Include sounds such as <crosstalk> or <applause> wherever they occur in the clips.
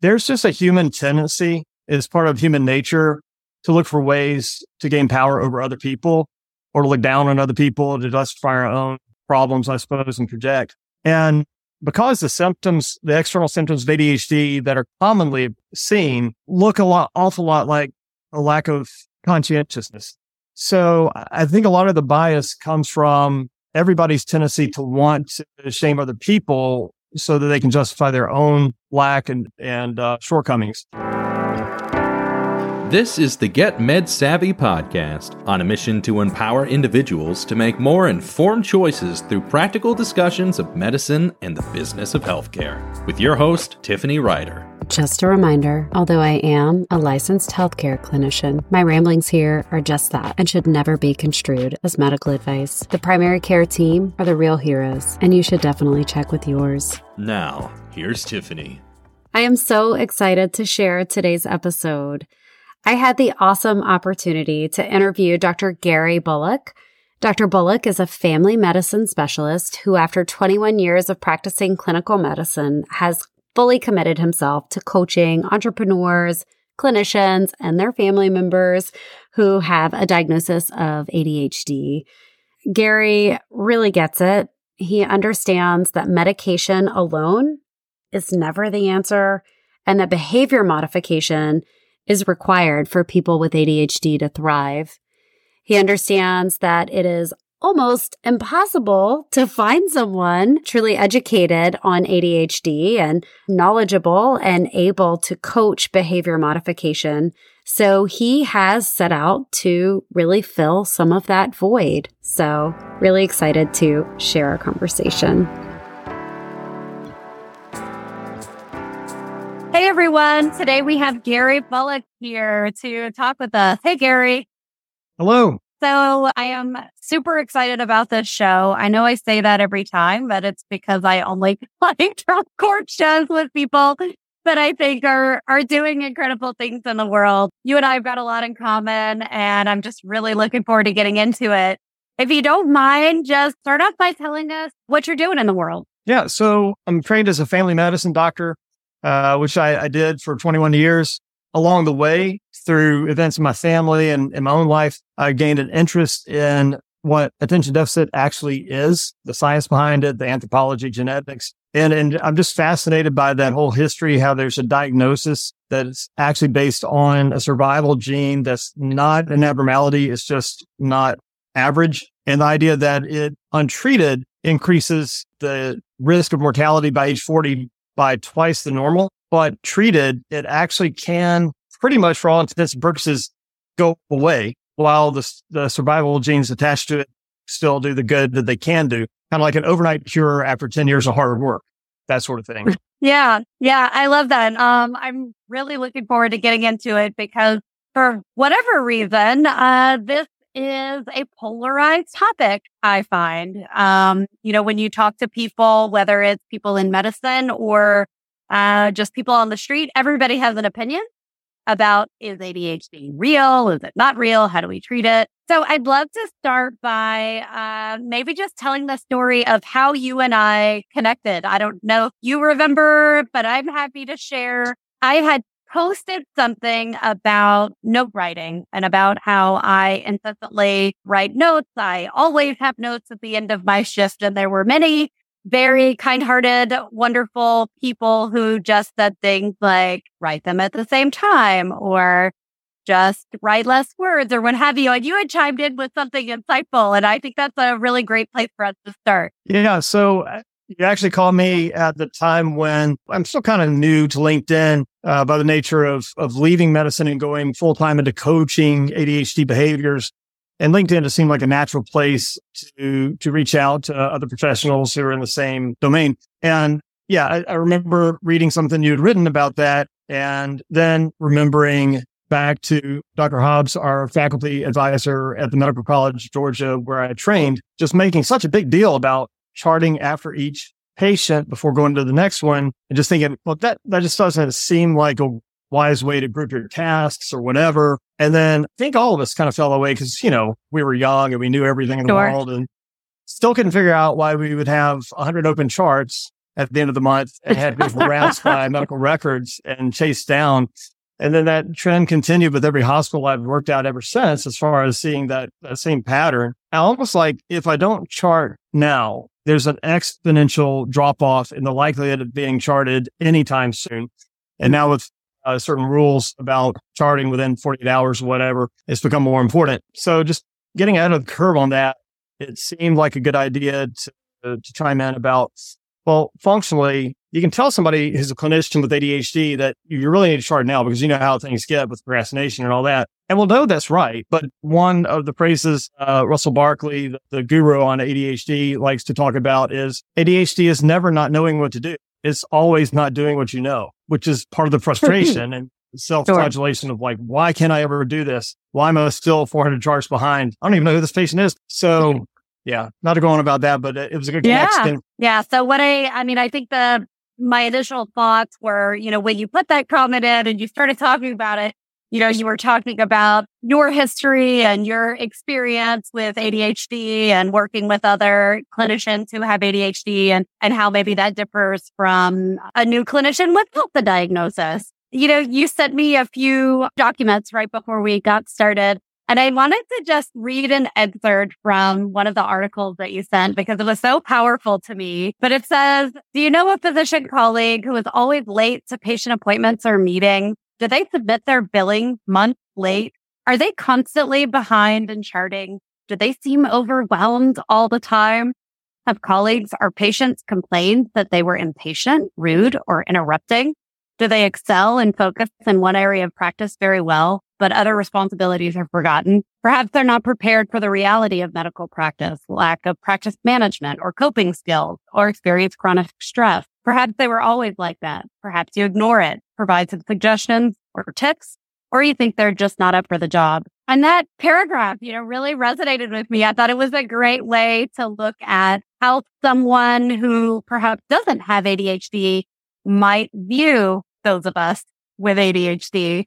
there's just a human tendency as part of human nature to look for ways to gain power over other people or to look down on other people to justify our own problems, I suppose, and project. And because the symptoms, the external symptoms of ADHD that are commonly seen look a lot, awful lot like a lack of conscientiousness. So I think a lot of the bias comes from everybody's tendency to want to shame other people so that they can justify their own lack and, and uh, shortcomings. This is the Get Med Savvy podcast, on a mission to empower individuals to make more informed choices through practical discussions of medicine and the business of healthcare. With your host, Tiffany Ryder. Just a reminder although I am a licensed healthcare clinician, my ramblings here are just that and should never be construed as medical advice. The primary care team are the real heroes, and you should definitely check with yours. Now, here's Tiffany. I am so excited to share today's episode. I had the awesome opportunity to interview Dr. Gary Bullock. Dr. Bullock is a family medicine specialist who, after 21 years of practicing clinical medicine, has fully committed himself to coaching entrepreneurs, clinicians, and their family members who have a diagnosis of ADHD. Gary really gets it. He understands that medication alone is never the answer and that behavior modification is required for people with ADHD to thrive. He understands that it is almost impossible to find someone truly educated on ADHD and knowledgeable and able to coach behavior modification. So he has set out to really fill some of that void. So really excited to share our conversation. Hey everyone. Today we have Gary Bullock here to talk with us. Hey Gary. Hello. So I am super excited about this show. I know I say that every time, but it's because I only <laughs> like to court shows with people that I think are, are doing incredible things in the world. You and I have got a lot in common and I'm just really looking forward to getting into it. If you don't mind, just start off by telling us what you're doing in the world. Yeah. So I'm trained as a family medicine doctor, uh, which I, I did for 21 years along the way through events in my family and in my own life, I gained an interest in what attention deficit actually is, the science behind it, the anthropology, genetics. And, and I'm just fascinated by that whole history, how there's a diagnosis that's actually based on a survival gene that's not an abnormality. It's just not average. And the idea that it untreated increases the risk of mortality by age 40 by twice the normal but treated, it actually can pretty much for all intents and purposes go away while the, the survival genes attached to it still do the good that they can do. Kind of like an overnight cure after 10 years of hard work, that sort of thing. <laughs> Yeah. Yeah. I love that. Um, I'm really looking forward to getting into it because for whatever reason, uh, this is a polarized topic, I find. Um, you know, when you talk to people, whether it's people in medicine or uh, just people on the street. Everybody has an opinion about is ADHD real? Is it not real? How do we treat it? So I'd love to start by uh, maybe just telling the story of how you and I connected. I don't know if you remember, but I'm happy to share. I had posted something about note writing and about how I incessantly write notes. I always have notes at the end of my shift, and there were many very kind hearted, wonderful people who just said things like write them at the same time or just write less words or what have you. And you had chimed in with something insightful. And I think that's a really great place for us to start. Yeah. So uh, you actually called me at the time when I'm still kind of new to LinkedIn uh, by the nature of, of leaving medicine and going full time into coaching ADHD behaviors. And LinkedIn just seemed like a natural place to, to reach out to other professionals who are in the same domain. And yeah, I, I remember reading something you had written about that and then remembering back to Dr. Hobbs, our faculty advisor at the Medical College, Georgia, where I trained, just making such a big deal about charting after each patient before going to the next one and just thinking, well, that, that just doesn't seem like a wise way to group your tasks or whatever. And then I think all of us kind of fell away because, you know, we were young and we knew everything in the sure. world and still couldn't figure out why we would have 100 open charts at the end of the month and had to be harassed by <laughs> medical records and chased down. And then that trend continued with every hospital I've worked out ever since, as far as seeing that, that same pattern. Almost like if I don't chart now, there's an exponential drop off in the likelihood of being charted anytime soon. And now with uh, certain rules about charting within 48 hours or whatever, it's become more important. So just getting out of the curve on that, it seemed like a good idea to, to chime in about, well, functionally, you can tell somebody who's a clinician with ADHD that you really need to start now because you know how things get with procrastination and all that. And we'll know that's right. But one of the phrases uh, Russell Barkley, the, the guru on ADHD, likes to talk about is ADHD is never not knowing what to do. It's always not doing what you know, which is part of the frustration <laughs> and self-flagellation sure. of like, why can't I ever do this? Why am I still 400 charts behind? I don't even know who this patient is. So yeah, not to go on about that, but it was a good yeah. connection. Yeah. So what I, I mean, I think the, my initial thoughts were, you know, when you put that comment in and you started talking about it, you know, you were talking about your history and your experience with ADHD and working with other clinicians who have ADHD and, and how maybe that differs from a new clinician without the diagnosis. You know, you sent me a few documents right before we got started. And I wanted to just read an excerpt from one of the articles that you sent because it was so powerful to me. But it says, do you know a physician colleague who is always late to patient appointments or meetings? Do they submit their billing months late? Are they constantly behind in charting? Do they seem overwhelmed all the time? Have colleagues or patients complained that they were impatient, rude, or interrupting? Do they excel and focus in one area of practice very well, but other responsibilities are forgotten? Perhaps they're not prepared for the reality of medical practice, lack of practice management or coping skills, or experience chronic stress. Perhaps they were always like that. Perhaps you ignore it, provide some suggestions or tips, or you think they're just not up for the job. And that paragraph, you know, really resonated with me. I thought it was a great way to look at how someone who perhaps doesn't have ADHD might view those of us with ADHD.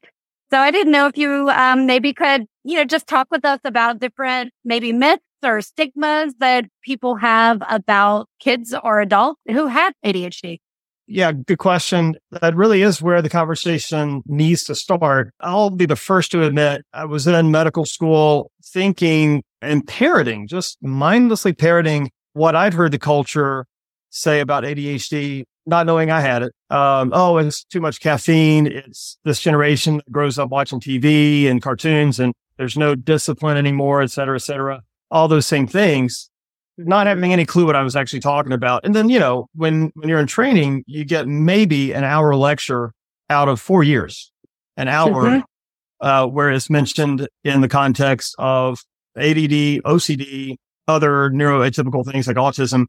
So I didn't know if you um, maybe could, you know, just talk with us about different maybe myths or stigmas that people have about kids or adults who have ADHD. Yeah, good question. That really is where the conversation needs to start. I'll be the first to admit I was in medical school thinking and parroting, just mindlessly parroting what I'd heard the culture say about ADHD not knowing I had it. Um, oh, it's too much caffeine. It's this generation that grows up watching TV and cartoons and there's no discipline anymore, et cetera, et cetera. All those same things, not having any clue what I was actually talking about. And then, you know, when, when you're in training, you get maybe an hour lecture out of four years, an hour, mm-hmm. uh, where it's mentioned in the context of ADD, OCD, other neuroatypical things like autism.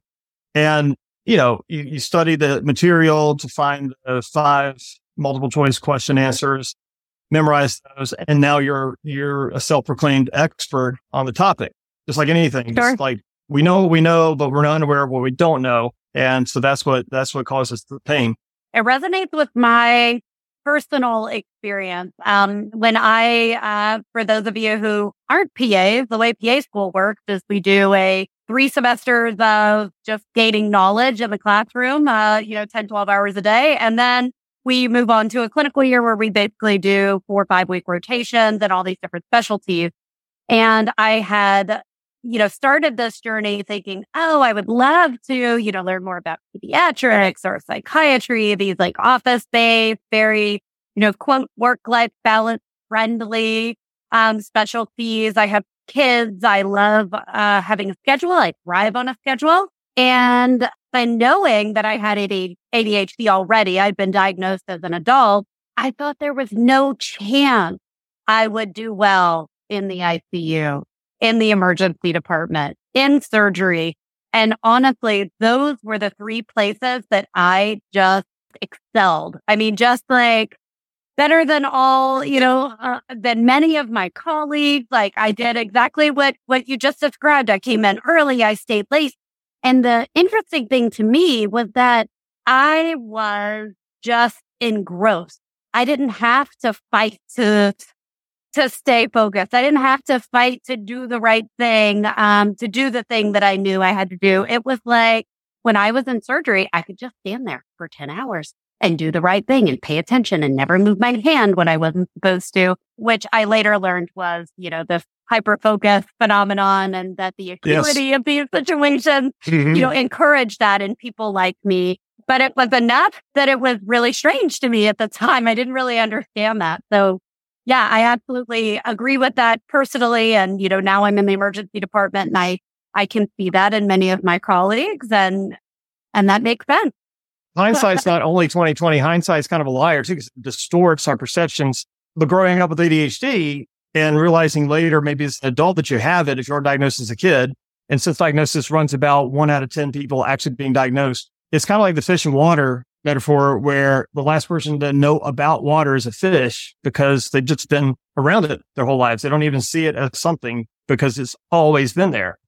And you know, you, you study the material to find uh, five multiple choice question answers, memorize those, and now you're you're a self proclaimed expert on the topic. Just like anything, sure. like we know what we know, but we're not unaware of what we don't know, and so that's what that's what causes the pain. It resonates with my personal experience. Um, when I, uh, for those of you who aren't PAs, the way PA school works is we do a three semesters of just gaining knowledge in the classroom, uh, you know, 10, 12 hours a day. And then we move on to a clinical year where we basically do four or five week rotations and all these different specialties. And I had, you know, started this journey thinking, oh, I would love to, you know, learn more about pediatrics or psychiatry, these like office based, very, you know, quote, work life balance friendly um, specialties. I have kids. I love uh, having a schedule. I thrive on a schedule. And by knowing that I had ADHD already, I'd been diagnosed as an adult. I thought there was no chance I would do well in the ICU, in the emergency department, in surgery. And honestly, those were the three places that I just excelled. I mean, just like better than all, you know, uh, than many of my colleagues. Like I did exactly what, what you just described. I came in early. I stayed late. And the interesting thing to me was that I was just engrossed. I didn't have to fight to, to stay focused. I didn't have to fight to do the right thing, um, to do the thing that I knew I had to do. It was like when I was in surgery, I could just stand there for 10 hours and do the right thing and pay attention and never move my hand when I wasn't supposed to, which I later learned was, you know, the hyper focus phenomenon and that the acuity yes. of these situations, mm-hmm. you know, encouraged that in people like me. But it was enough that it was really strange to me at the time. I didn't really understand that. So yeah, I absolutely agree with that personally. And, you know, now I'm in the emergency department and I, I can see that in many of my colleagues and, and that makes sense. Hindsight's not only 2020, hindsight's kind of a liar too, because it distorts our perceptions. But growing up with ADHD and realizing later, maybe as an adult that you have it, if you're diagnosed as a kid, and since diagnosis runs about one out of 10 people actually being diagnosed, it's kind of like the fish and water metaphor where the last person to know about water is a fish because they've just been around it their whole lives. They don't even see it as something because it's always been there.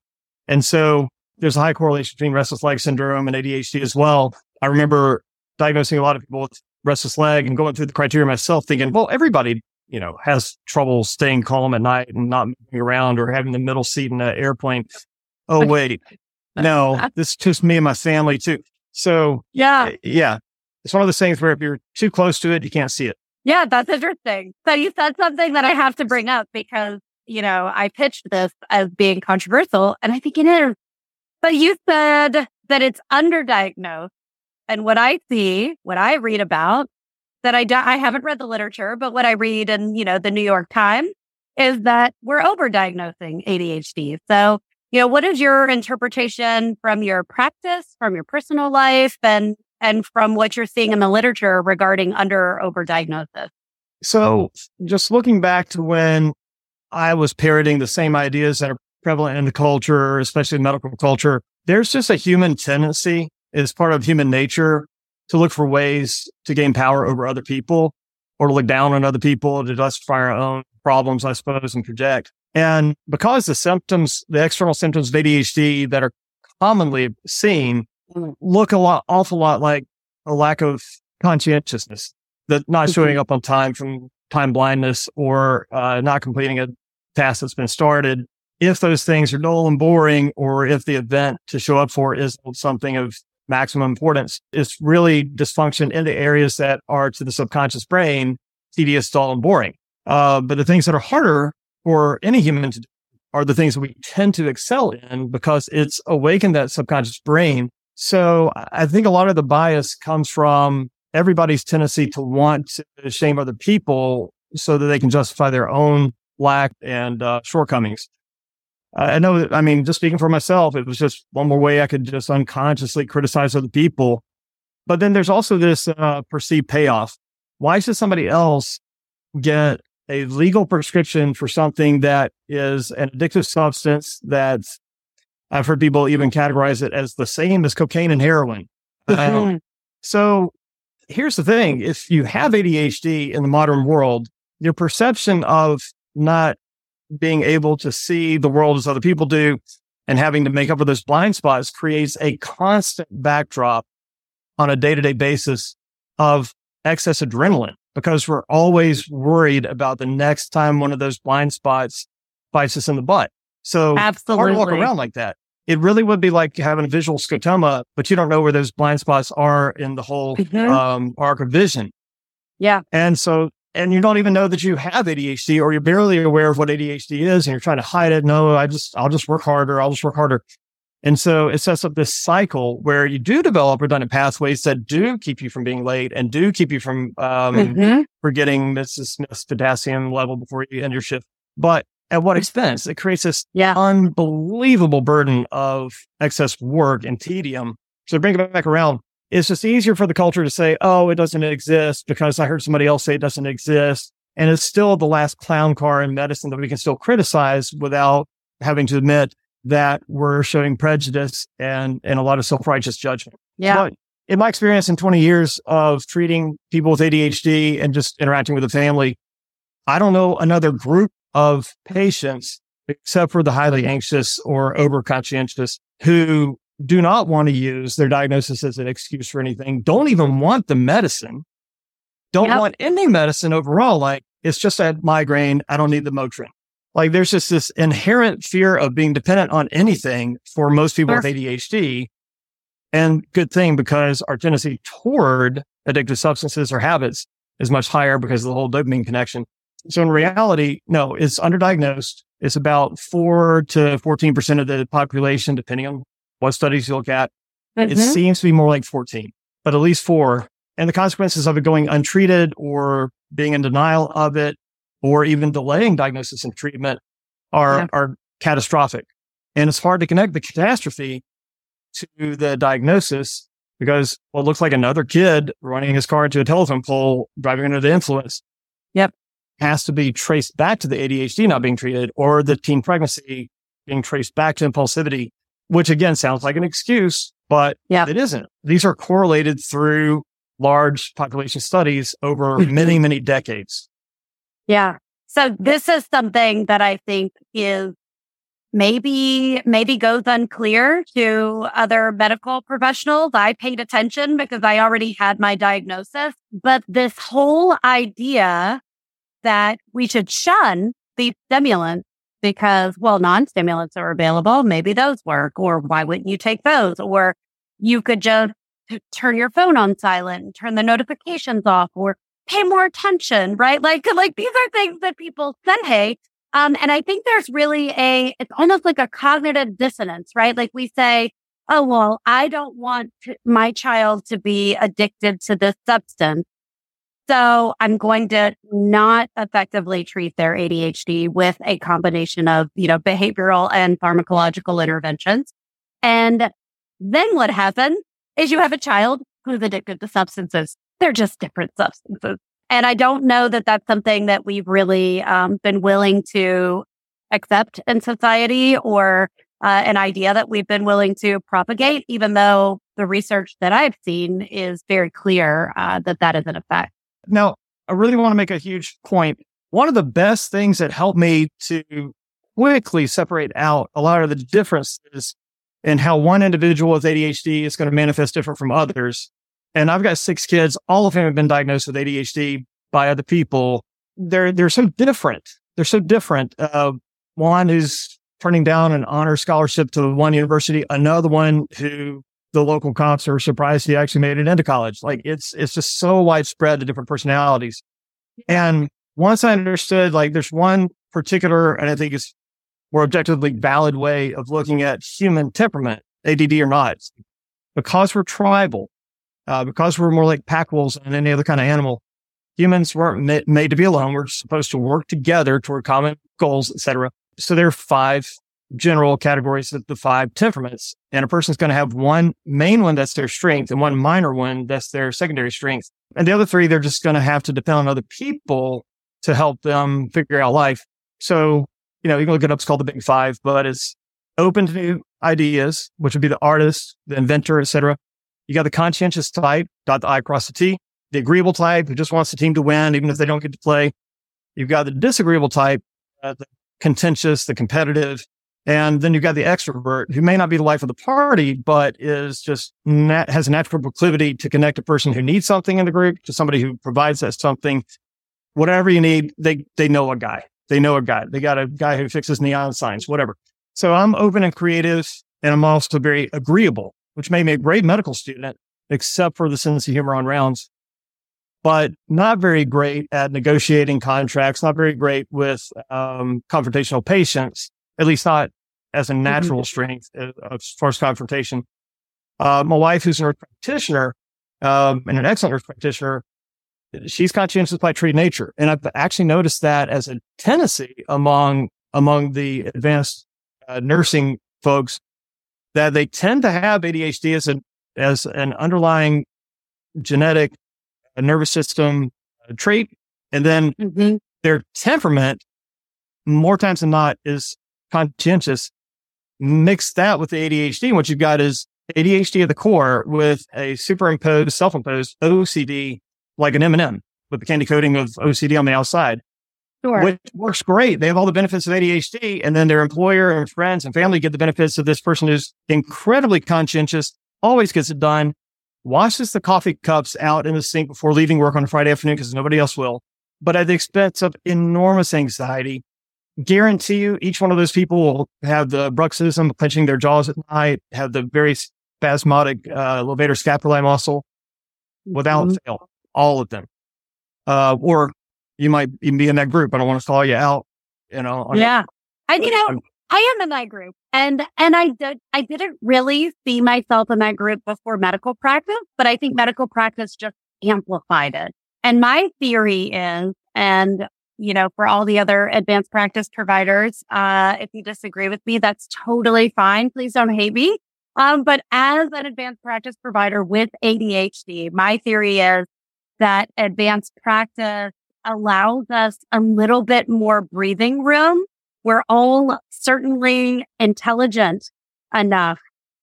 And so there's a high correlation between restless leg syndrome and ADHD as well. I remember diagnosing a lot of people with restless leg and going through the criteria myself thinking, well, everybody, you know, has trouble staying calm at night and not moving around or having the middle seat in an airplane. Oh, <laughs> wait. No, this is just me and my family too. So yeah, eh, yeah, it's one of those things where if you're too close to it, you can't see it. Yeah, that's interesting. So you said something that I have to bring up because, you know, I pitched this as being controversial and I think it is. But you said that it's underdiagnosed. And what I see, what I read about that I, do, I haven't read the literature, but what I read in, you know, the New York Times is that we're overdiagnosing ADHD. So you know, what is your interpretation from your practice, from your personal life, and and from what you're seeing in the literature regarding under overdiagnosis? So, oh. just looking back to when I was parroting the same ideas that are prevalent in the culture, especially medical culture, there's just a human tendency, it's part of human nature to look for ways to gain power over other people or to look down on other people, to justify our own problems, I suppose, and project. And because the symptoms, the external symptoms of ADHD that are commonly seen look a lot, awful lot like a lack of conscientiousness, that not showing mm-hmm. up on time from time blindness or uh, not completing a task that's been started. If those things are dull and boring, or if the event to show up for is something of maximum importance, it's really dysfunction in the areas that are to the subconscious brain, tedious, dull, and boring. Uh, but the things that are harder for any human to do are the things we tend to excel in because it's awakened that subconscious brain. So I think a lot of the bias comes from everybody's tendency to want to shame other people so that they can justify their own lack and uh, shortcomings. I know that, I mean, just speaking for myself, it was just one more way I could just unconsciously criticize other people. But then there's also this uh, perceived payoff. Why should somebody else get a legal prescription for something that is an addictive substance that I've heard people even categorize it as the same as cocaine and heroin. Um, so here's the thing. If you have ADHD in the modern world, your perception of not being able to see the world as other people do and having to make up for those blind spots creates a constant backdrop on a day to day basis of excess adrenaline because we're always worried about the next time one of those blind spots bites us in the butt. So Absolutely. hard to walk around like that. It really would be like having a visual scotoma, but you don't know where those blind spots are in the whole mm-hmm. um, arc of vision. Yeah. And so, and you don't even know that you have ADHD or you're barely aware of what ADHD is and you're trying to hide it. No, I just, I'll just work harder. I'll just work harder. And so it sets up this cycle where you do develop redundant pathways that do keep you from being late and do keep you from um, mm-hmm. forgetting Mrs. Smith's potassium level before you end your shift. But at what expense? It creates this yeah. unbelievable burden of excess work and tedium. So to bring it back around, it's just easier for the culture to say, oh, it doesn't exist because I heard somebody else say it doesn't exist. And it's still the last clown car in medicine that we can still criticize without having to admit that we're showing prejudice and, and a lot of self-righteous judgment. Yeah. But in my experience in 20 years of treating people with ADHD and just interacting with the family, I don't know another group of patients except for the highly anxious or over conscientious who do not want to use their diagnosis as an excuse for anything, don't even want the medicine, don't yep. want any medicine overall. Like it's just a migraine. I don't need the Motrin. Like there's just this inherent fear of being dependent on anything for most people with ADHD. And good thing because our tendency toward addictive substances or habits is much higher because of the whole dopamine connection. So in reality, no, it's underdiagnosed. It's about four to 14% of the population, depending on what studies you look at. Mm-hmm. It seems to be more like 14, but at least four. And the consequences of it going untreated or being in denial of it or even delaying diagnosis and treatment are, yeah. are catastrophic. And it's hard to connect the catastrophe to the diagnosis because well, looks like another kid running his car into a telephone pole, driving under the influence. Yep. Has to be traced back to the ADHD not being treated or the teen pregnancy being traced back to impulsivity, which again sounds like an excuse, but yep. it isn't. These are correlated through large population studies over mm-hmm. many, many decades. Yeah. So this is something that I think is maybe maybe goes unclear to other medical professionals. I paid attention because I already had my diagnosis, but this whole idea that we should shun these stimulants because well non-stimulants are available, maybe those work or why wouldn't you take those or you could just turn your phone on silent, turn the notifications off or pay more attention, right? Like <laughs> like these are things that people say um, and I think there's really a, it's almost like a cognitive dissonance, right? Like we say, oh, well, I don't want to, my child to be addicted to this substance. So I'm going to not effectively treat their ADHD with a combination of, you know, behavioral and pharmacological interventions. And then what happens is you have a child who's addicted to substances. They're just different substances. And I don't know that that's something that we've really um, been willing to accept in society or uh, an idea that we've been willing to propagate, even though the research that I've seen is very clear uh, that that is an effect. Now, I really want to make a huge point. One of the best things that helped me to quickly separate out a lot of the differences in how one individual with ADHD is going to manifest different from others and I've got six kids. All of them have been diagnosed with ADHD by other people. They're, they're so different. They're so different. Uh, one who's turning down an honor scholarship to one university, another one who the local cops are surprised he actually made it into college. Like it's, it's just so widespread the different personalities. And once I understood, like there's one particular, and I think it's more objectively valid way of looking at human temperament, ADD or not, because we're tribal, uh, because we're more like pack wolves than any other kind of animal. Humans weren't ma- made to be alone. We're supposed to work together toward common goals, etc. So there are five general categories of the five temperaments, and a person's going to have one main one that's their strength and one minor one that's their secondary strength. And the other three, they're just going to have to depend on other people to help them figure out life. So, you know, you can look it up. It's called the Big Five, but it's open to new ideas, which would be the artist, the inventor, etc. You got the conscientious type, dot the I across the T, the agreeable type who just wants the team to win, even if they don't get to play. You've got the disagreeable type, uh, the contentious, the competitive. And then you've got the extrovert who may not be the life of the party, but is just nat- has a natural proclivity to connect a person who needs something in the group to somebody who provides that something. Whatever you need, they, they know a guy. They know a guy. They got a guy who fixes neon signs, whatever. So I'm open and creative and I'm also very agreeable which made me a great medical student, except for the sense of humor on rounds, but not very great at negotiating contracts, not very great with um, confrontational patients, at least not as a natural mm-hmm. strength uh, as far as confrontation. Uh, my wife, who's a nurse practitioner um, and an excellent earth practitioner, she's conscientious by tree nature. And I've actually noticed that as a tendency among among the advanced uh, nursing folks that they tend to have ADHD as an, as an underlying genetic nervous system uh, trait. And then mm-hmm. their temperament, more times than not, is conscientious. Mix that with the ADHD. And what you've got is ADHD at the core with a superimposed, self-imposed OCD, like an M&M with the candy coating of OCD on the outside. Sure. Which works great. They have all the benefits of ADHD, and then their employer and friends and family get the benefits of this person who's incredibly conscientious, always gets it done, washes the coffee cups out in the sink before leaving work on a Friday afternoon because nobody else will, but at the expense of enormous anxiety. Guarantee you, each one of those people will have the bruxism clenching their jaws at night, have the very spasmodic uh, levator scapulae muscle without Mhm. fail, all of them. Uh, or you might even be in that group. I don't want to call you out, you know. on- Yeah. I, you know, I'm- I am in that group. And and I did I didn't really see myself in that group before medical practice, but I think medical practice just amplified it. And my theory is, and you know, for all the other advanced practice providers, uh, if you disagree with me, that's totally fine. Please don't hate me. Um, but as an advanced practice provider with ADHD, my theory is that advanced practice allows us a little bit more breathing room. We're all certainly intelligent enough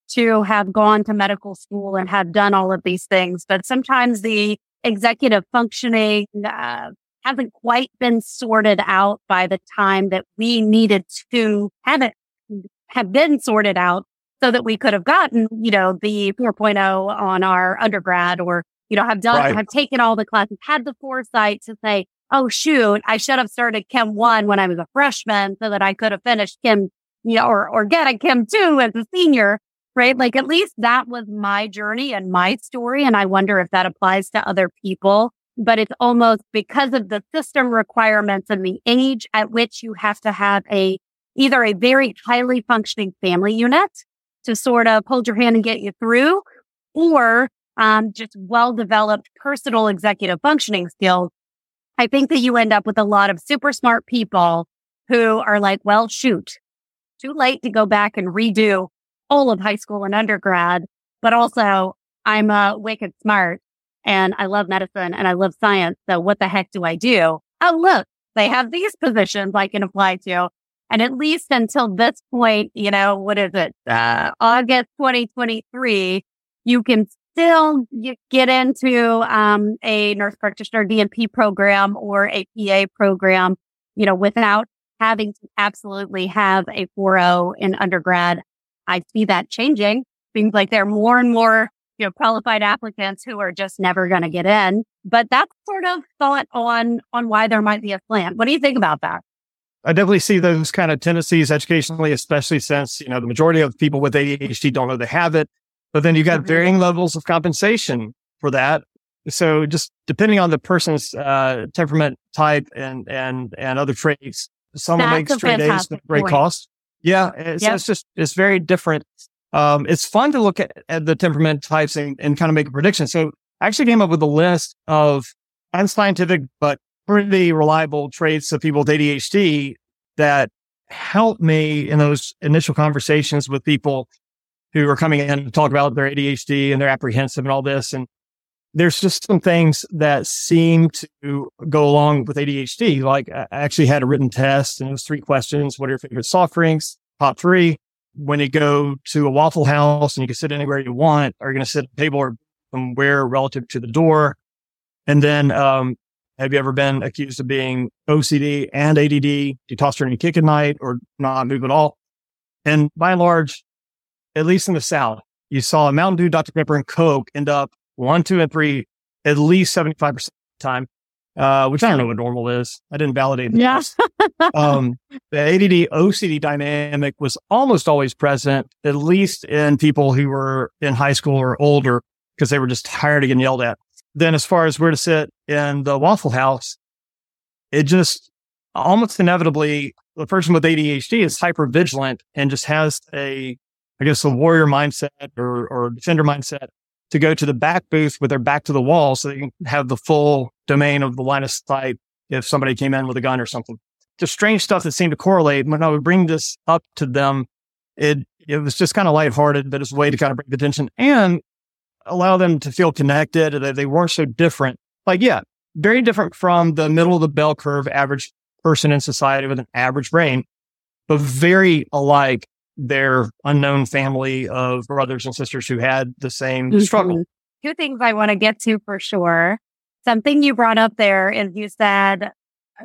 to have gone to medical school and have done all of these things, but sometimes the executive functioning uh, hasn't quite been sorted out by the time that we needed to have it have been sorted out so that we could have gotten, you know, the 4.0 on our undergrad or, you know, have done, Right. have taken all the classes, had the foresight to say, oh, shoot, I should have started Chem one when I was a freshman so that I could have finished Chem, you know, or, or get a Chem two as a senior, right? Like at least that was my journey and my story. And I wonder if that applies to other people. But it's almost because of the system requirements and the age at which you have to have a either a very highly functioning family unit to sort of hold your hand and get you through, or um, just well developed personal executive functioning skills. I think that you end up with a lot of super smart people who are like, well, shoot, too late to go back and redo all of high school and undergrad, but also I'm uh, wicked smart and I love medicine and I love science. So what the heck do I do? Oh, look, they have these <laughs> positions I can apply to. And at least until this point, you know, what is it? Uh, August 2023, you can still get into, um, a nurse practitioner DNP program or a PA program, you know, without having to absolutely have a 4.0 in undergrad. I see that changing. Seems like there are more and more, you know, qualified applicants who are just never going to get in. But that's sort of thought on, on why there might be a slant. What do you think about that? I definitely see those kind of tendencies educationally, especially since, you know, the majority of people with ADHD don't know they have it. But then you've got Mhm. varying levels of compensation for that. So just depending on the person's uh, temperament type and and and other traits, someone That's makes straight A's at great cost. Yeah, it's, Yep. it's just it's very different. Um, it's fun to look at, at the temperament types and, and kind of make a prediction. So I actually came up with a list of unscientific but pretty reliable traits of people with ADHD that helped me in those initial conversations with people who are coming in to talk about their ADHD and they're apprehensive and all this. And there's just some things that seem to go along with ADHD. Like I actually had a written test and it was three questions. What are your favorite soft drinks? Top three. When you go to a Waffle House and you can sit anywhere you want, are you going to sit at a table or from where relative to the door? And then, um, have you ever been accused of being OCD and ADD? Do you toss turn and kick at night or not move at all? And by and large, at least in the South, you saw a Mountain Dew, Dr. Pepper, and Coke end up one, two, and three at least 75% of the time, uh, which I don't know what normal is. I didn't validate the Yeah. um, the ADD OCD dynamic was almost always present, at least in people who were in high school or older, because they were just tired of getting yelled at. Then, as far as where to sit in the Waffle House, it just almost inevitably the person with ADHD is hyper vigilant and just has a, I guess, a warrior mindset or, or defender mindset to go to the back booth with their back to the wall so they can have the full domain of the line of sight if somebody came in with a gun or something. Just strange stuff that seemed to correlate. When I would bring this up to them, it it was just kind of lighthearted, but it's a way to kind of bring the tension and allow them to feel connected, that they weren't so different. Like, yeah, very different from the middle of the bell curve average person in society with an average brain, but very alike their unknown family of brothers and sisters who had the same struggle. Mhm. Two things I want to get to for sure. Something you brought up there is you said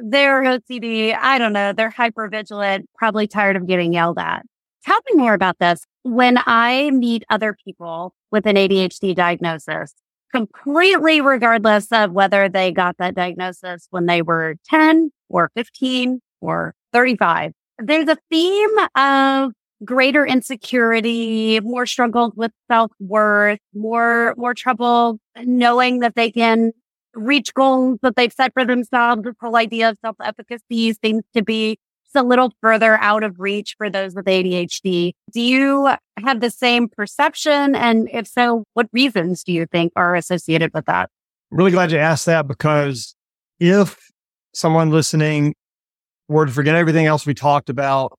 they're OCD. I don't know. They're hyper vigilant, probably tired of getting yelled at. Tell me more about this. When I meet other people with an ADHD diagnosis, completely regardless of whether they got that diagnosis when they were 10 or 15 or 35, there's a theme of greater insecurity, more struggles with self worth, more, more trouble knowing that they can reach goals that they've set for themselves. This whole idea of self efficacy seems to be just a little further out of reach for those with ADHD. Do you have the same perception? And if so, what reasons do you think are associated with that? Really glad you asked that because if someone listening were to forget everything else we talked about,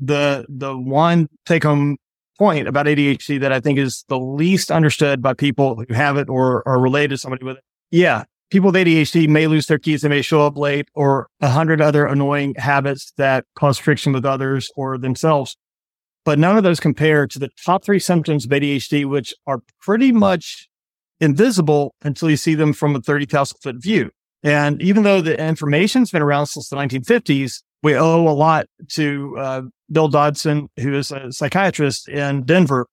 the the one take home point about ADHD that I think is the least understood by people who have it or are related to somebody with it. Yeah, people with ADHD may lose their keys, they may show up late, or a hundred other annoying habits that cause friction with others or themselves. But none of those compare to the top three symptoms of ADHD, which are pretty much invisible until you see them from a 30,000 foot view. And even though the information's been around since the 1950s, we owe a lot to uh, Bill Dodson, who is a psychiatrist in Denver,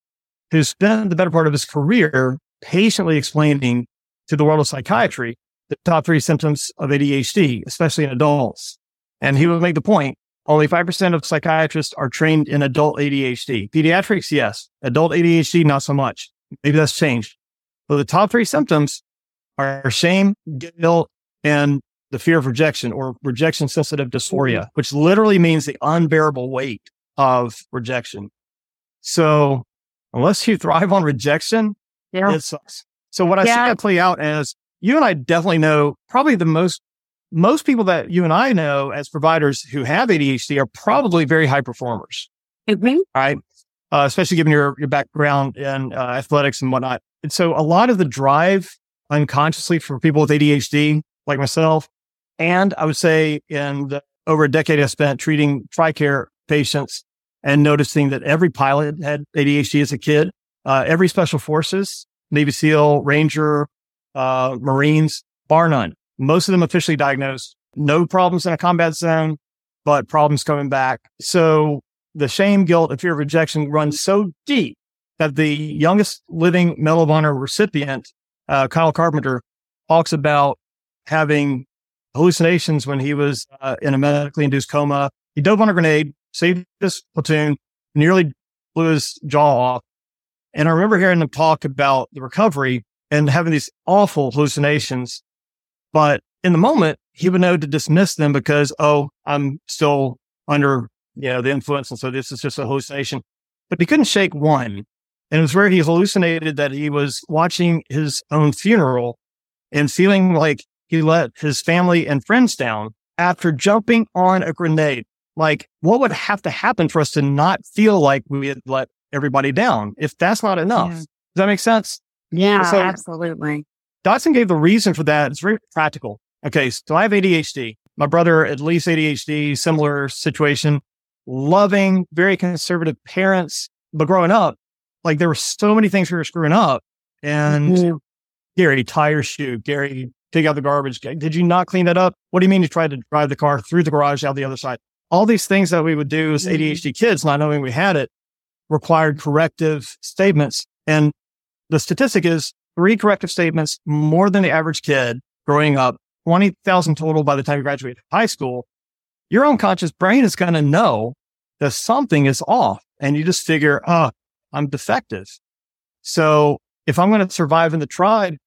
who spent the better part of his career patiently explaining to the world of psychiatry the top three symptoms of ADHD, especially in adults. And he would make the point only 5% of psychiatrists are trained in adult ADHD. Pediatrics, yes. Adult ADHD, not so much. Maybe that's changed. But the top three symptoms are shame, guilt, and the fear of rejection or rejection sensitive dysphoria, which literally means the unbearable weight of rejection. So unless you thrive on rejection, yeah. it sucks. So what I yeah. see that play out as you and I definitely know probably the most, most people that you and I know as providers who have ADHD are probably very high performers. Mm-hmm. Right. Uh, especially given your, your background in uh, athletics and whatnot. And so a lot of the drive unconsciously for people with ADHD, like myself, and I would say in the, over a decade, I spent treating TRICARE patients and noticing that every pilot had ADHD as a kid. Uh, every special forces, Navy SEAL, Ranger, uh, Marines, bar none. Most of them officially diagnosed. No problems in a combat zone, but problems coming back. So the shame, guilt, and fear of rejection runs so deep that the youngest living Medal of Honor recipient, uh, Kyle Carpenter, talks about having hallucinations when he was uh, in a medically induced coma. He dove on a grenade, saved his platoon, nearly blew his jaw off. And I remember hearing him talk about the recovery and having these awful hallucinations. But in the moment, he would know to dismiss them because, oh, I'm still under, you know, the influence. And so this is just a hallucination. But he couldn't shake one. And it was where he hallucinated that he was watching his own funeral and feeling like he let his family and friends down after jumping on a grenade. Like, what would have to happen for us to not feel like we had let everybody down if that's not enough? Yeah. Does that make sense? Yeah, so absolutely. Dodson gave the reason for that. It's very practical. Okay, so I have ADHD. My brother, at least ADHD, similar situation. Loving, very conservative parents. But growing up, like there were so many things we were screwing up. And mm-hmm. Gary, tire shoe. Gary, take out the garbage. Did you not clean that up? What do you mean you tried to drive the car through the garage out the other side? All these things that we would do as mm-hmm. ADHD kids, not knowing we had it, required corrective statements. And the statistic is three corrective statements more than the average kid growing up, 20,000 total by the time you graduate high school. Your unconscious brain is going to know that something is off and you just figure, oh, I'm defective. So if I'm going to survive in the tribe,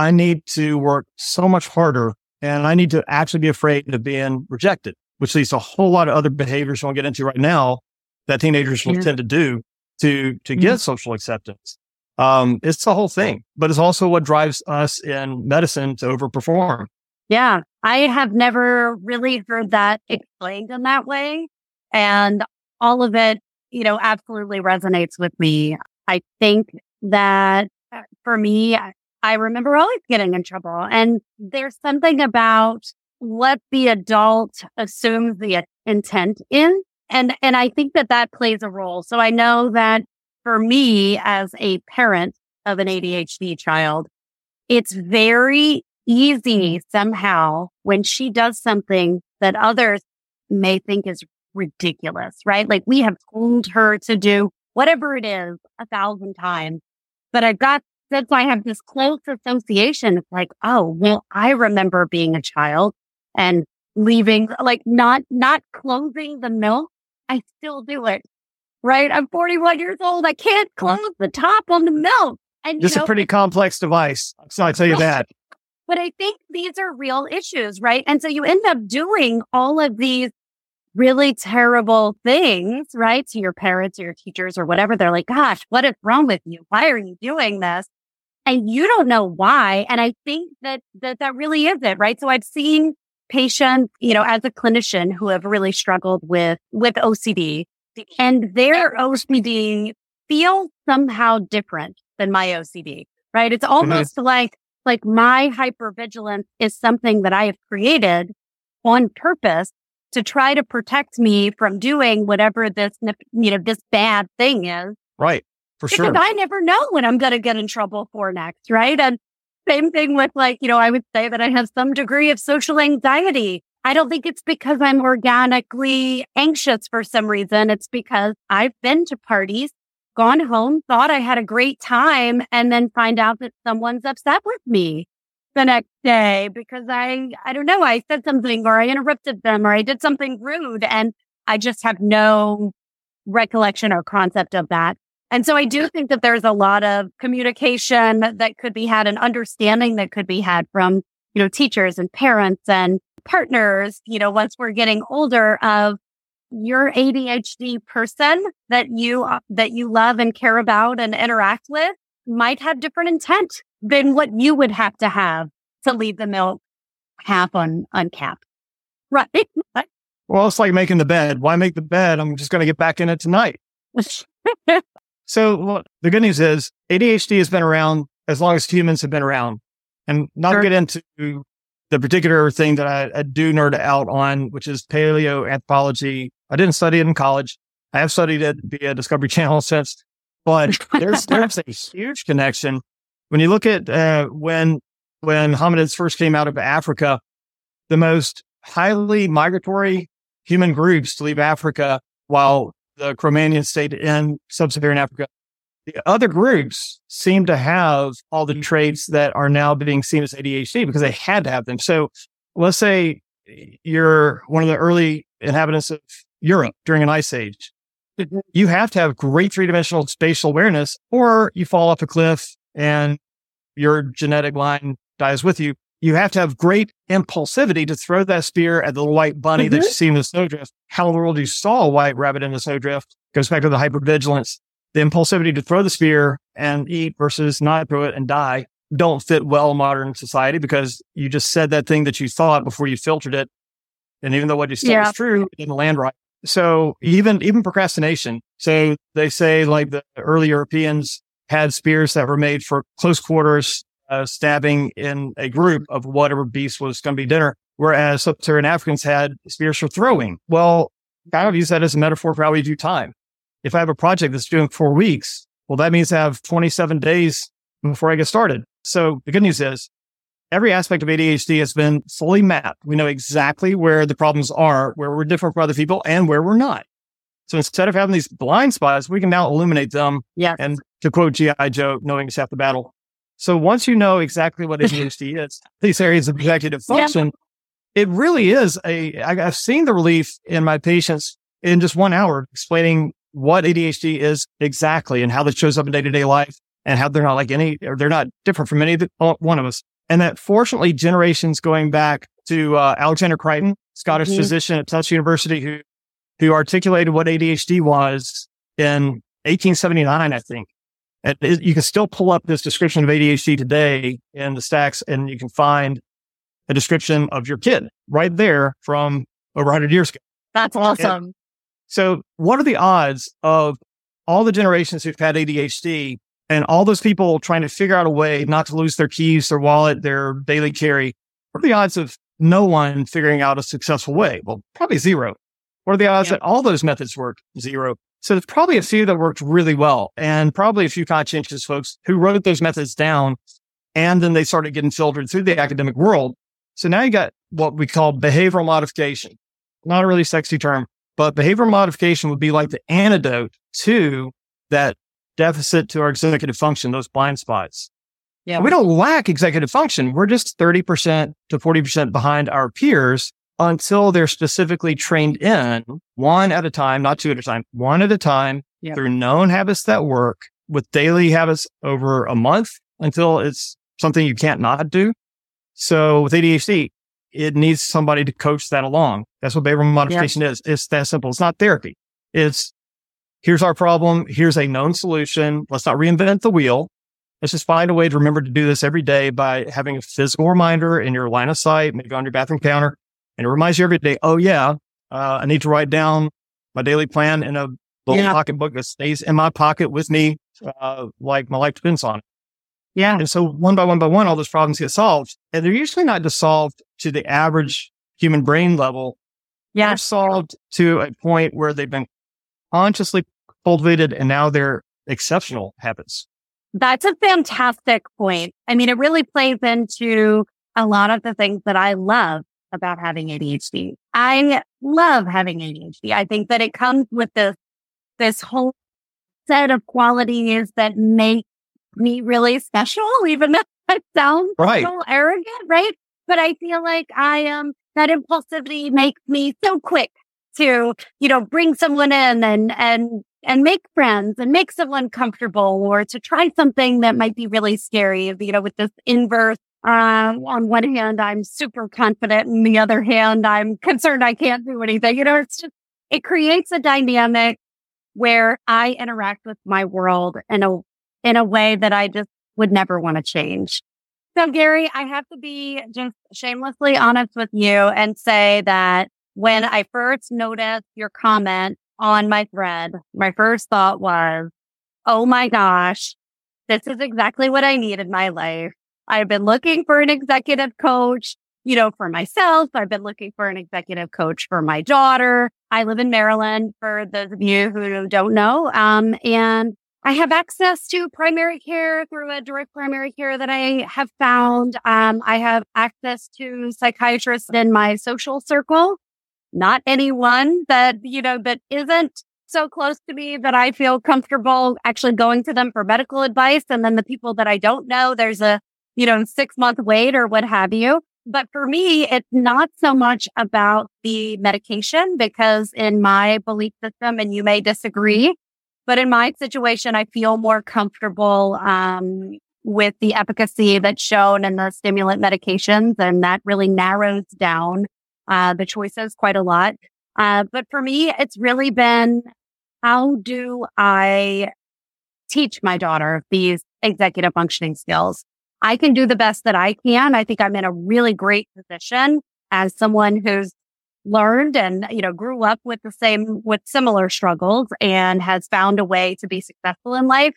I need to work so much harder and I need to actually be afraid of being rejected, which leads to a whole lot of other behaviors won't get into right now that teenagers will yeah. tend to do to, to get mm-hmm. social acceptance. Um, it's the whole thing, but it's also what drives us in medicine to overperform. Yeah. I have never really heard that explained in that way. And all of it, you know, absolutely resonates with me. I think that uh, for me, I remember always getting in trouble. And there's something about what the adult assumes the intent in. And, and I think that that plays a role. So I know that for me as a parent of an ADHD child, it's very easy somehow when she does something that others may think is ridiculous, right? Like we have told her to do whatever it is a thousand times, but I've got, that's why I have this close association. It's like, oh, well, I remember being a child and leaving, like not, not closing the milk. I still do it right? I'm 41 years old. I can't close the top on the milk. And just know, a pretty complex device. So I tell you that. <laughs> But I think these are real issues, right? And so you end up doing all of these really terrible things, right? To your parents or your teachers or whatever. They're like, gosh, what is wrong with you? Why are you doing this? And you don't know why. And I think that that, that really is it, right? So I've seen patients, you know, as a clinician who have really struggled with, with OCD and their OCD feels somehow different than my OCD, right? It's almost mm-hmm. like, like my hypervigilance is something that I have created on purpose to try to protect me from doing whatever this, you know, this bad thing is. Right. For because sure. I never know when I'm going to get in trouble for next. Right. And same thing with like, you know, I would say that I have some degree of social anxiety. I don't think it's because I'm organically anxious for some reason. It's because I've been to parties, gone home, thought I had a great time, and then find out that someone's upset with me the next day because I, I don't know, I said something or I interrupted them or I did something rude and I just have no recollection or concept of that. And so I do think that there's a lot of communication that could be had and understanding that could be had from, you know, teachers and parents and partners, you know, once we're getting older of your ADHD person that you, uh, that you love and care about and interact with might have different intent than what you would have to have to leave the milk half un, uncapped. Right. <laughs> well, it's like making the bed. Why make the bed? I'm just going to get back in it tonight. <laughs> so well, the good news is ADHD has been around as long as humans have been around. And not sure. get into the particular thing that I, I, do nerd out on, which is paleoanthropology. I didn't study it in college. I have studied it via Discovery <laughs> Channel since, but there's there's a <laughs> huge connection when you look at uh, when when hominids first came out of Africa, the most highly migratory human groups to leave Africa, while the Cro-Magnons stayed in sub-Saharan Africa. The other groups seem to have all the traits that are now being seen as ADHD because they had to have them. So let's say you're one of the early inhabitants of Europe during an ice age. Mm-hmm. You have to have great three dimensional spatial awareness or you fall off a cliff and your genetic line dies with you. You have to have great impulsivity to throw that spear at the white bunny mm-hmm. that you see in the snowdrift. How in the world you saw a white rabbit in the snowdrift goes back to the hypervigilance. The impulsivity to throw the spear and eat versus not throw it and die don't fit well in modern society because you just said that thing that you thought before you filtered it. And even though what you said yeah. was true, it didn't land right. So even, even procrastination. So they say like the early Europeans had spears that were made for close quarters uh, stabbing in a group of whatever beast was going to be dinner, whereas sub-Saharan Africans had spears for throwing. Well, kind of use that as a metaphor for how we do time. If I have a project that's doing four weeks, well, that means I have 27 days before I get started. So the good news is every aspect of ADHD has been fully mapped. We know exactly where the problems are, where we're different from other people and where we're not. So instead of having these blind spots, we can now illuminate them. Yeah. And to quote G.I. Joe, knowing is half the battle. So once you know exactly what <laughs> ADHD is, these areas of executive function, yeah. it really is a, I, I've seen the relief in my patients in just one hour explaining what ADHD is exactly and how that shows up in day to day life and how they're not like any, or they're not different from any of one of us. And that fortunately generations going back to uh, Alexander Crichton, Scottish mm-hmm. physician at Tufts University, who who articulated what ADHD was in 1879, I think. And you can still pull up this description of ADHD today in the stacks and you can find a description of your kid right there from over 100 years ago. That's awesome. And so what are the odds of all the generations who've had ADHD and all those people trying to figure out a way not to lose their keys, their wallet, their daily carry? What are the odds of no one figuring out a successful way? Well, probably zero. What are the odds yeah. that all those methods work? Zero. So there's probably a few that worked really well and probably a few conscientious folks who wrote those methods down and then they started getting filtered through the academic world. So now you got what we call behavioral modification. Not a really sexy term, but behavioral modification would be like the antidote to that deficit to our executive function, those blind spots. Yeah. We don't lack executive function. We're just 30% to 40% behind our peers until they're specifically trained in one at a time, not two at a time, one at a time yep. through known habits that work with daily habits over a month until it's something you can't not do. So with ADHD, it needs somebody to coach that along. That's what behavioral modification yep. is. It's that simple. It's not therapy. It's here's our problem. Here's a known solution. Let's not reinvent the wheel. Let's just find a way to remember to do this every day by having a physical reminder in your line of sight, maybe on your bathroom counter. And it reminds you every day, oh yeah, uh, I need to write down my daily plan in a little yeah. pocketbook that stays in my pocket with me, uh, like my life depends on it. Yeah. And so one by one by one, all those problems get solved. And they're usually not just solved to the average human brain level. Yeah. They're solved to a point where they've been consciously cultivated and now they're exceptional habits. That's a fantastic point. I mean, it really plays into a lot of the things that I love about having ADHD. I love having ADHD. I think that it comes with this, this whole set of qualities that make me really special, <laughs> even though it sounds right. a little arrogant, right? But I feel like I am, um, that impulsivity makes me so quick to, you know, bring someone in and, and and make friends and make someone comfortable or to try something that might be really scary. You know, with this inverse, uh, on one hand, I'm super confident. And the other hand, I'm concerned I can't do anything. You know, it's just, it creates a dynamic where I interact with my world in a, in a way that I just would never want to change. So Gary, I have to be just shamelessly honest with you and say that when I first noticed your comment on my thread, my first thought was, Oh my gosh, this is exactly what I need in my life. I've been looking for an executive coach, you know, for myself. I've been looking for an executive coach for my daughter. I live in Maryland for those of you who don't know. Um, and I have access to primary care through a direct primary care that I have found. Um, I have access to psychiatrists in my social circle not anyone that, you know, that isn't so close to me that I feel comfortable actually going to them for medical advice. And then the people that I don't know, there's a, you know, six month wait or what have you. But for me, it's not so much about the medication because in my belief system, and you may disagree, but in my situation, I feel more comfortable, um, with the efficacy that's shown in the stimulant medications. And that really narrows down uh, the choices quite a lot. Uh, but for me, it's really been how do I teach my daughter these executive functioning skills? I can do the best that I can. I think I'm in a really great position as someone who's learned and, you know, grew up with the same, with similar struggles and has found a way to be successful in life.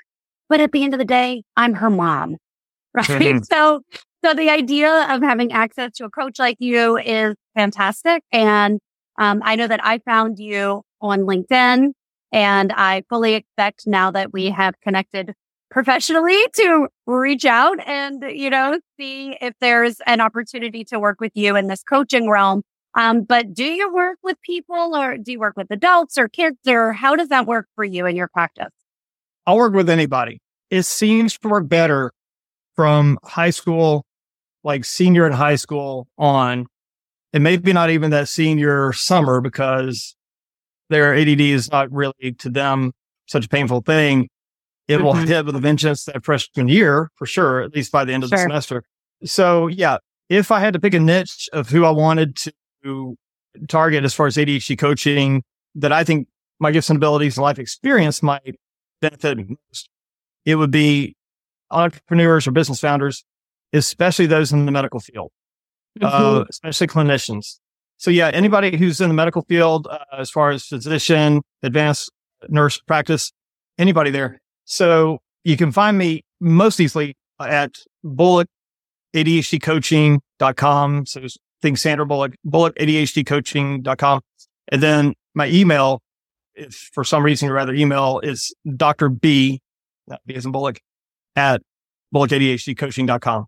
But at the end of the day, I'm her mom. <laughs> Right. Mm-hmm. So so the idea of having access to a coach like you is fantastic. And um, I know that I found you on LinkedIn and I fully expect now that we have connected professionally to reach out and, you know, see if there's an opportunity to work with you in this coaching realm. Um, but do you work with people or do you work with adults or kids or how does that work for you in your practice? I'll work with anybody. It seems to work better from high school like senior in high school on, and maybe not even that senior summer because their ADD is not really to them such a painful thing. It mm-hmm. will hit with a vengeance that freshman year for sure, at least by the end of sure. the semester. So yeah, if I had to pick a niche of who I wanted to target as far as ADHD coaching that I think my gifts and abilities and life experience might benefit me most, it would be entrepreneurs or business founders especially those in the medical field, mm-hmm. uh, especially clinicians. So yeah, anybody who's in the medical field, uh, as far as physician, advanced nurse practice, anybody there. So you can find me most easily at Bullock ADHDcoaching.com. So think Sandra Bullock, Bullock ADHDcoaching.com. And then my email, if for some reason you'd rather email is Dr. B, not B as in Bullock, at BullockADHDcoaching.com.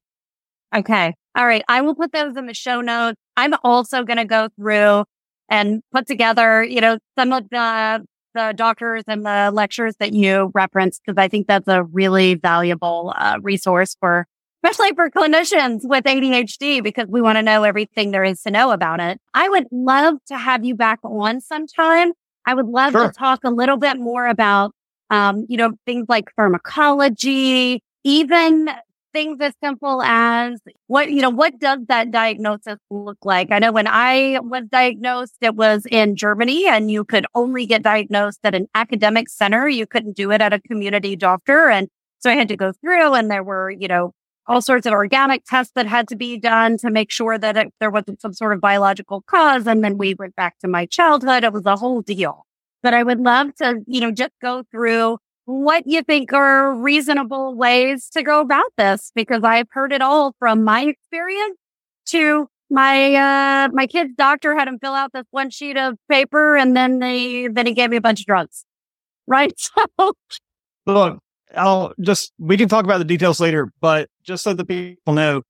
Okay. All right. I will put those in the show notes. I'm also going to go through and put together, you know, some of the, the doctors and the lectures that you referenced, because I think that's a really valuable uh, resource for, especially for clinicians with ADHD, because we want to know everything there is to know about it. I would love to have you back on sometime. I would love sure. to talk a little bit more about um, you know, things like pharmacology, even things as simple as what, you know, what does that diagnosis look like? I know when I was diagnosed, it was in Germany and you could only get diagnosed at an academic center. You couldn't do it at a community doctor. And so I had to go through and there were, you know, all sorts of organic tests that had to be done to make sure that it, there wasn't some sort of biological cause. And then we went back to my childhood. It was a whole deal. But I would love to, you know, just go through what you think are reasonable ways to go about this because I've heard it all from my experience to my uh my kid's doctor had him fill out this one sheet of paper and then they then he gave me a bunch of drugs. Right. <laughs> So Look, I'll just, we can talk about the details later, but just so the people know,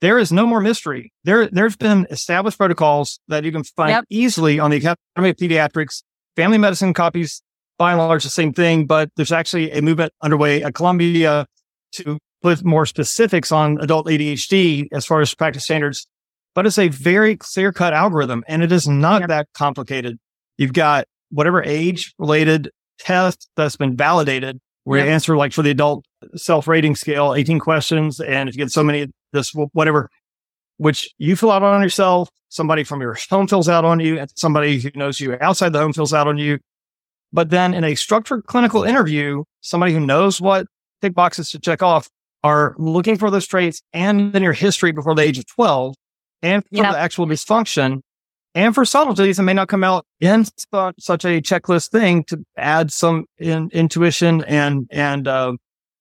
there is no more mystery. There, there's been established protocols that you can find Yep. easily on the Academy of Pediatrics. Family medicine copies by and large the same thing, but there's actually a movement underway at Columbia to put more specifics on adult ADHD as far as practice standards. But it's a very clear cut algorithm and it is not that complicated. You've got whatever age related test that's been validated where you answer like for the adult self rating scale, 18 questions. And if you get so many, this, whatever, which you fill out on yourself, somebody from your home fills out on you, and somebody who knows you outside the home fills out on you. But then in a structured clinical interview, somebody who knows what tick boxes to check off are looking for those traits and then your history before the age of 12 and for Yep. the actual dysfunction and for subtleties that may not come out in such a checklist thing to add some in, intuition and, and, uh,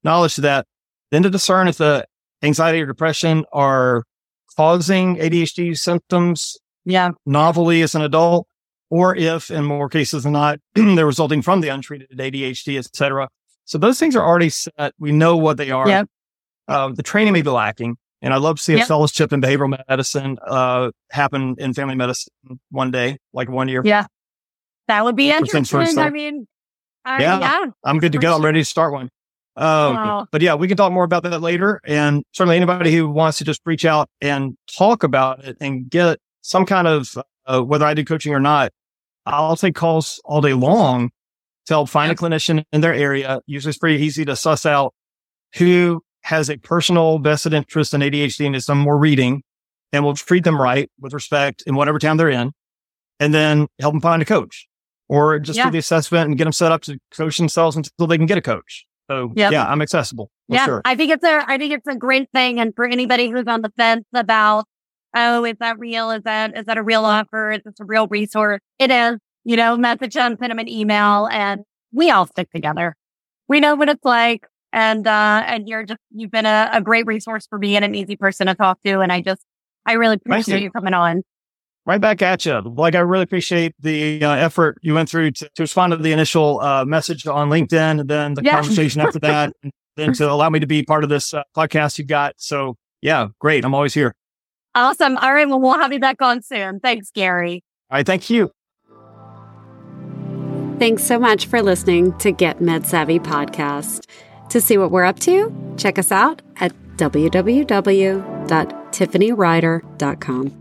knowledge to that, then to discern if the anxiety or depression are causing ADHD symptoms yeah. novelly as an adult, or if in more cases than not, <clears throat> they're resulting from the untreated ADHD, et cetera. So those things are already set. We know what they are. Yep. Um, the training may be lacking. And I'd love to see a fellowship in behavioral medicine, uh, happen in family medicine one day, like one year. Yeah. That would be interesting. I mean, I, Yeah. yeah. I'm good to go. I'm ready to start one. Um, Wow. but yeah, we can talk more about that later. And certainly anybody who wants to just reach out and talk about it and get some kind of, uh, whether I do coaching or not, I'll take calls all day long to help find a clinician in their area. Usually it's pretty easy to suss out who has a personal vested interest in ADHD and has done more reading and we'll treat them right with respect in whatever town they're in. And then help them find a coach or just Yeah. do the assessment and get them set up to coach themselves until they can get a coach. So Yep. yeah, I'm accessible. Yeah, sure. I think it's a I think it's a great thing. And for anybody who's on the fence about, oh, is that real? Is that is that a real offer? Is this a real resource? It is. You know, message them, send them an email, and we all stick together. We know what it's like. And uh and you're just you've been a, a great resource for me and an easy person to talk to. And I just I really appreciate you. you coming on. right back at you. Like I really appreciate the uh, effort you went through to, to respond to the initial uh, message on LinkedIn and then the Yeah. conversation after that, <laughs> and then to allow me to be part of this uh, podcast you got. So yeah, great. I'm always here. Awesome. All right. Well, we'll have you back on soon. Thanks, Gary. All right. Thank you. Thanks so much for listening to Get Med Savvy podcast. To see what we're up to, check us out at www.tiffanyryder.com.